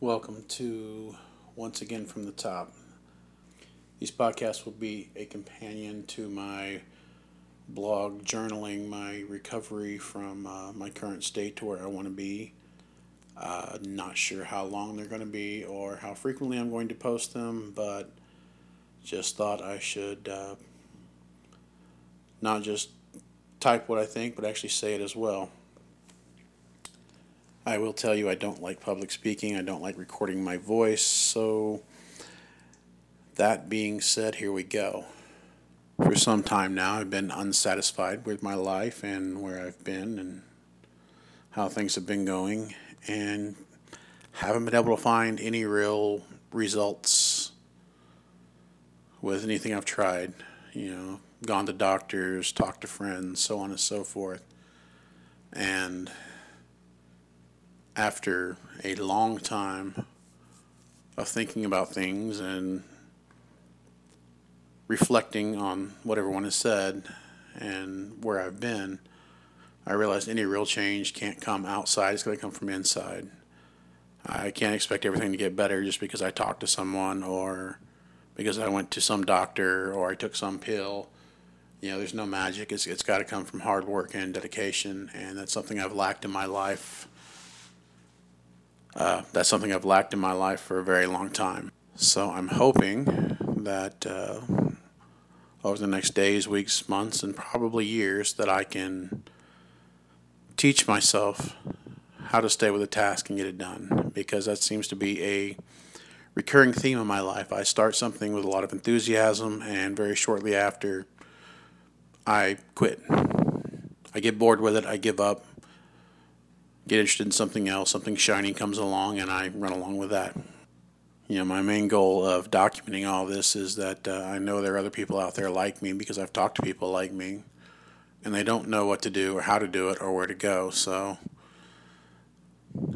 Welcome to Once Again from the Top. These podcasts will be a companion to my blog journaling my recovery from uh, my current state to where I want to be. Uh, not sure how long they're going to be or how frequently I'm going to post them, but just thought I should uh, not just type what I think, but actually say it as well. I will tell you, I don't like public speaking. I don't like recording my voice. So, that being said, here we go. For some time now, I've been unsatisfied with my life and where I've been and how things have been going, and haven't been able to find any real results with anything I've tried. You know, gone to doctors, talked to friends, so on and so forth. And after a long time of thinking about things and reflecting on what everyone has said and where I've been, I realized any real change can't come outside, it's going to come from inside. I can't expect everything to get better just because I talked to someone or because I went to some doctor or I took some pill. You know, there's no magic. It's, it's got to come from hard work and dedication, and that's something I've lacked in my life uh, that's something I've lacked in my life for a very long time. So I'm hoping that uh, over the next days, weeks, months, and probably years, that I can teach myself how to stay with a task and get it done because that seems to be a recurring theme in my life. I start something with a lot of enthusiasm, and very shortly after, I quit. I get bored with it, I give up, get interested in something else, something shiny comes along, and I run along with that. You know, my main goal of documenting all this is that uh, I know there are other people out there like me because I've talked to people like me, and they don't know what to do or how to do it or where to go. So,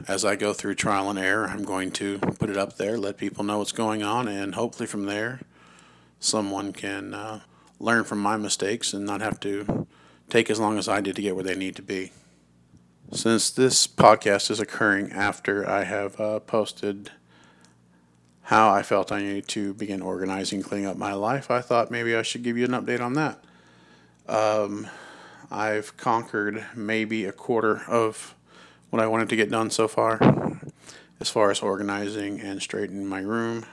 as I go through trial and error, I'm going to put it up there, let people know what's going on, and hopefully from there, someone can uh, learn from my mistakes and not have to take as long as I did to get where they need to be. Since this podcast is occurring after I have uh, posted how I felt I needed to begin organizing, cleaning up my life, I thought maybe I should give you an update on that. Um, I've conquered maybe a quarter of what I wanted to get done so far, as far as organizing and straightening my room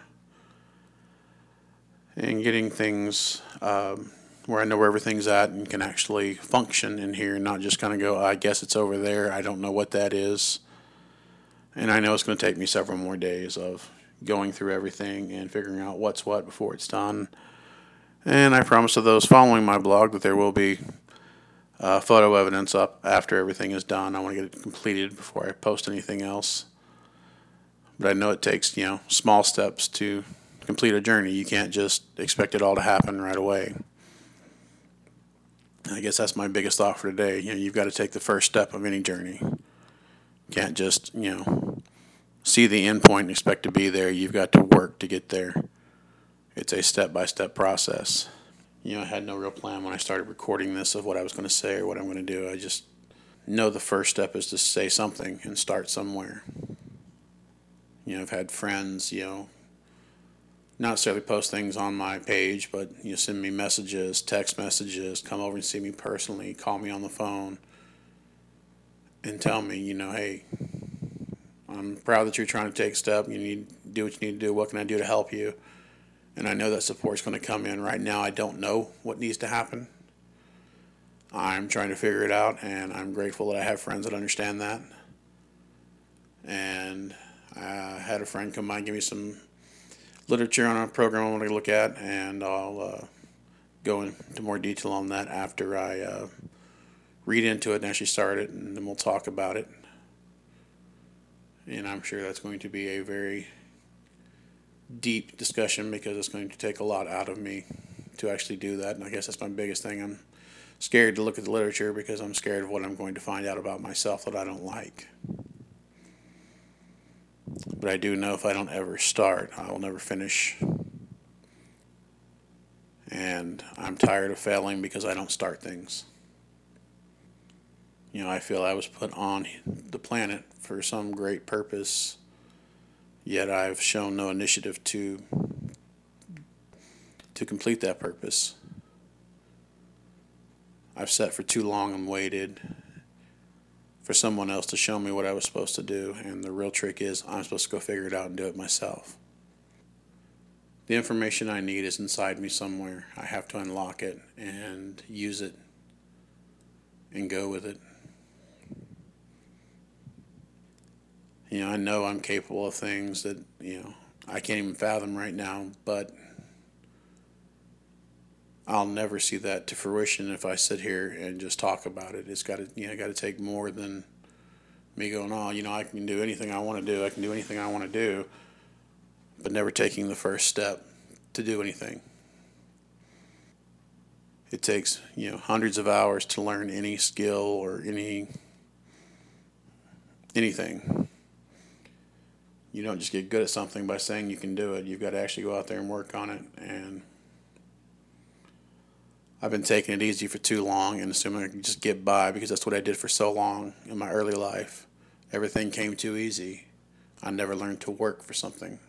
and getting things um, where I know where everything's at and can actually function in here and not just kind of go, I guess it's over there. I don't know what that is. And I know it's going to take me several more days of going through everything and figuring out what's what before it's done. And I promise to those following my blog that there will be uh, photo evidence up after everything is done. I want to get it completed before I post anything else. But I know it takes, you know, small steps to complete a journey. You can't just expect it all to happen right away. I guess that's my biggest thought for today. You know, you've got to take the first step of any journey. Can't just, you know, see the end point and expect to be there. You've got to work to get there. It's a step by step process. You know, I had no real plan when I started recording this of what I was going to say or what I'm going to do. I just know the first step is to say something and start somewhere. You know, I've had friends, you know, not necessarily post things on my page, but you know, send me messages, text messages, come over and see me personally, call me on the phone, and tell me, you know, hey, I'm proud that you're trying to take a step. You need to do what you need to do. What can I do to help you? And I know that support's going to come in. Right now, I don't know what needs to happen. I'm trying to figure it out, and I'm grateful that I have friends that understand that. And uh, I had a friend come by and give me some literature on a program I want to look at, and I'll uh, go into more detail on that after I uh, read into it and actually start it, and then we'll talk about it. And I'm sure that's going to be a very deep discussion because it's going to take a lot out of me to actually do that. And I guess that's my biggest thing. I'm scared to look at the literature because I'm scared of what I'm going to find out about myself that I don't like. But I do know if I don't ever start, I will never finish. And I'm tired of failing because I don't start things. You know, I feel I was put on the planet for some great purpose. yet I've shown no initiative to to complete that purpose. I've sat for too long and waited for someone else to show me what I was supposed to do, and the real trick is I'm supposed to go figure it out and do it myself. The information I need is inside me somewhere. I have to unlock it and use it and go with it. You know, I know I'm capable of things that, you know, I can't even fathom right now, but I'll never see that to fruition if I sit here and just talk about it. It's got to, you know, got to take more than me going, oh, you know, I can do anything I want to do. I can do anything I want to do, but never taking the first step to do anything. It takes, you know, hundreds of hours to learn any skill or any anything. You don't just get good at something by saying you can do it. You've got to actually go out there and work on it and I've been taking it easy for too long and assuming I can just get by because that's what I did for so long in my early life. Everything came too easy. I never learned to work for something.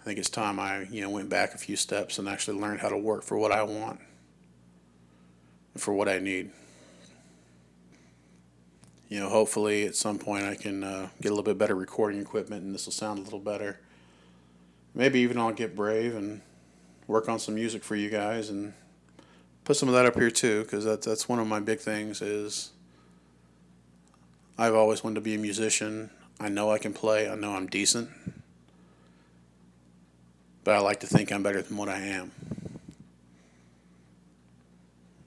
I think it's time I, you know, went back a few steps and actually learned how to work for what I want, for what I need. You know, hopefully at some point I can uh, get a little bit better recording equipment and this will sound a little better. Maybe even I'll get brave and work on some music for you guys and put some of that up here too because that's that's one of my big things is I've always wanted to be a musician. I know I can play. I know I'm decent. But I like to think I'm better than what I am.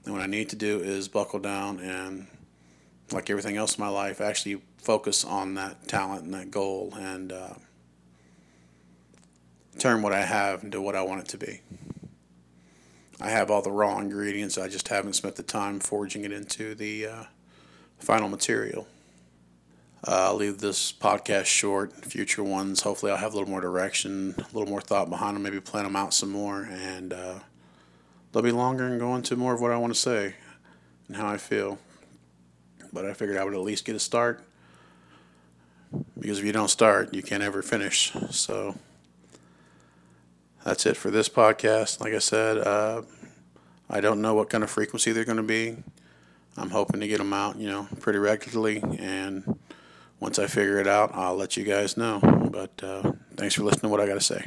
And what I need to do is buckle down and, like everything else in my life, actually focus on that talent and that goal and uh, turn what I have into what I want it to be. I have all the raw ingredients. I just haven't spent the time forging it into the uh, final material. Uh, I'll leave this podcast short. Future ones, hopefully, I'll have a little more direction, a little more thought behind them. Maybe plan them out some more, and uh, they'll be longer and go into more of what I want to say and how I feel. But I figured I would at least get a start because if you don't start, you can't ever finish. So that's it for this podcast. Like I said, uh, I don't know what kind of frequency they're going to be. I'm hoping to get them out, you know, pretty regularly. And once I figure it out, I'll let you guys know. But uh, thanks for listening to what I got to say.